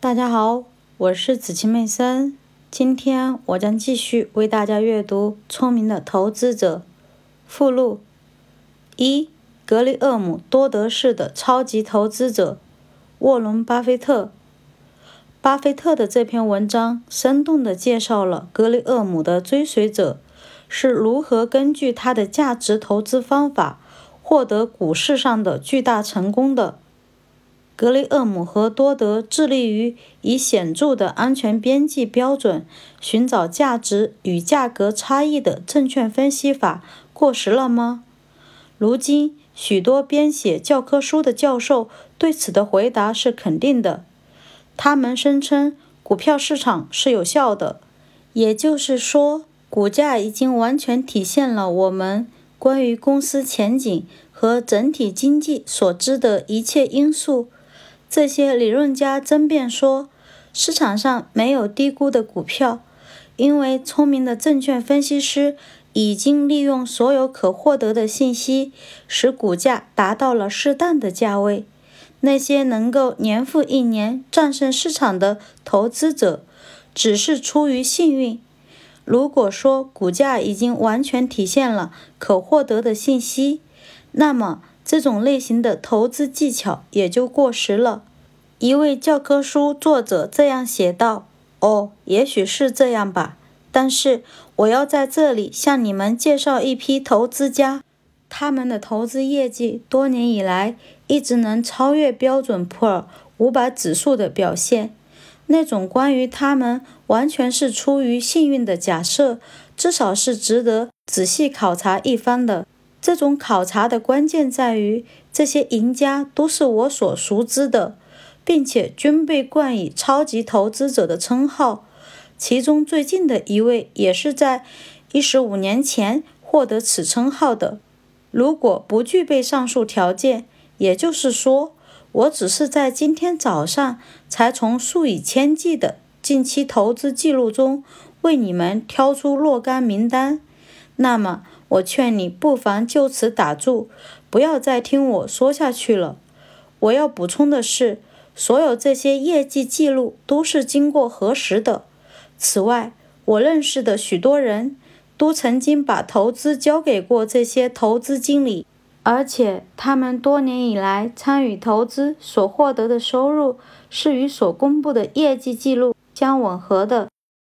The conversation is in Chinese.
大家好，我是子晴妹森。今天我将继续为大家阅读《聪明的投资者》附录一：格雷厄姆多德式的超级投资者沃伦·巴菲特。巴菲特的这篇文章生动地介绍了格雷厄姆的追随者是如何根据他的价值投资方法获得股市上的巨大成功的。格雷厄姆和多德致力于以显著的安全边际标准寻找价值与价格差异的证券分析法过时了吗？如今，许多编写教科书的教授对此的回答是肯定的。他们声称股票市场是有效的，也就是说，股价已经完全体现了我们关于公司前景和整体经济所知的一切因素。这些理论家争辩说，市场上没有低估的股票，因为聪明的证券分析师已经利用所有可获得的信息，使股价达到了适当的价位。那些能够年复一年战胜市场的投资者，只是出于幸运。如果说股价已经完全体现了可获得的信息，那么。这种类型的投资技巧也就过时了。一位教科书作者这样写道：“哦，也许是这样吧。但是我要在这里向你们介绍一批投资家，他们的投资业绩多年以来一直能超越标准普尔五百指数的表现。那种关于他们完全是出于幸运的假设，至少是值得仔细考察一番的。”这种考察的关键在于，这些赢家都是我所熟知的，并且均被冠以“超级投资者”的称号。其中最近的一位也是在一十五年前获得此称号的。如果不具备上述条件，也就是说，我只是在今天早上才从数以千计的近期投资记录中为你们挑出若干名单，那么。我劝你不妨就此打住，不要再听我说下去了。我要补充的是，所有这些业绩记录都是经过核实的。此外，我认识的许多人都曾经把投资交给过这些投资经理，而且他们多年以来参与投资所获得的收入是与所公布的业绩记录相吻合的。